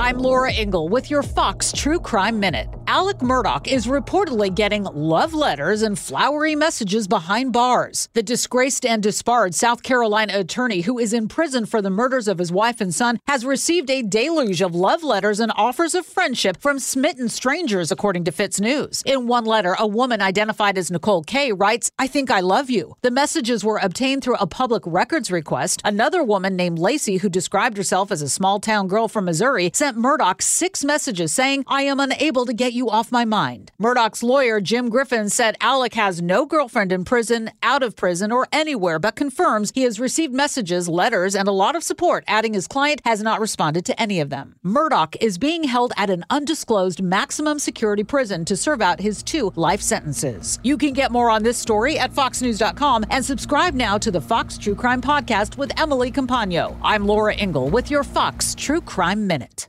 I'm Laura Ingle with your Fox True Crime Minute. Alex Murdaugh is reportedly getting love letters and flowery messages behind bars. The disgraced and disbarred South Carolina attorney who is in prison for the murders of his wife and son has received a deluge of love letters and offers of friendship from smitten strangers, according to FITSNews. In one letter, a woman identified as Nicole K writes, I think I love you. The messages were obtained through a public records request. Another woman named Lacey, who described herself as a small town girl from Missouri, sent Murdaugh six messages saying, I am unable to get you off my mind. Murdaugh's lawyer, Jim Griffin, said Alex has no girlfriend in prison, out of prison, or anywhere, but confirms he has received messages, letters, and a lot of support, adding his client has not responded to any of them. Murdaugh is being held at an undisclosed maximum security prison to serve out his two life sentences. You can get more on this story at foxnews.com and subscribe now to the Fox True Crime Podcast with Emily Compagno. I'm Laura Ingle with your Fox True Crime Minute.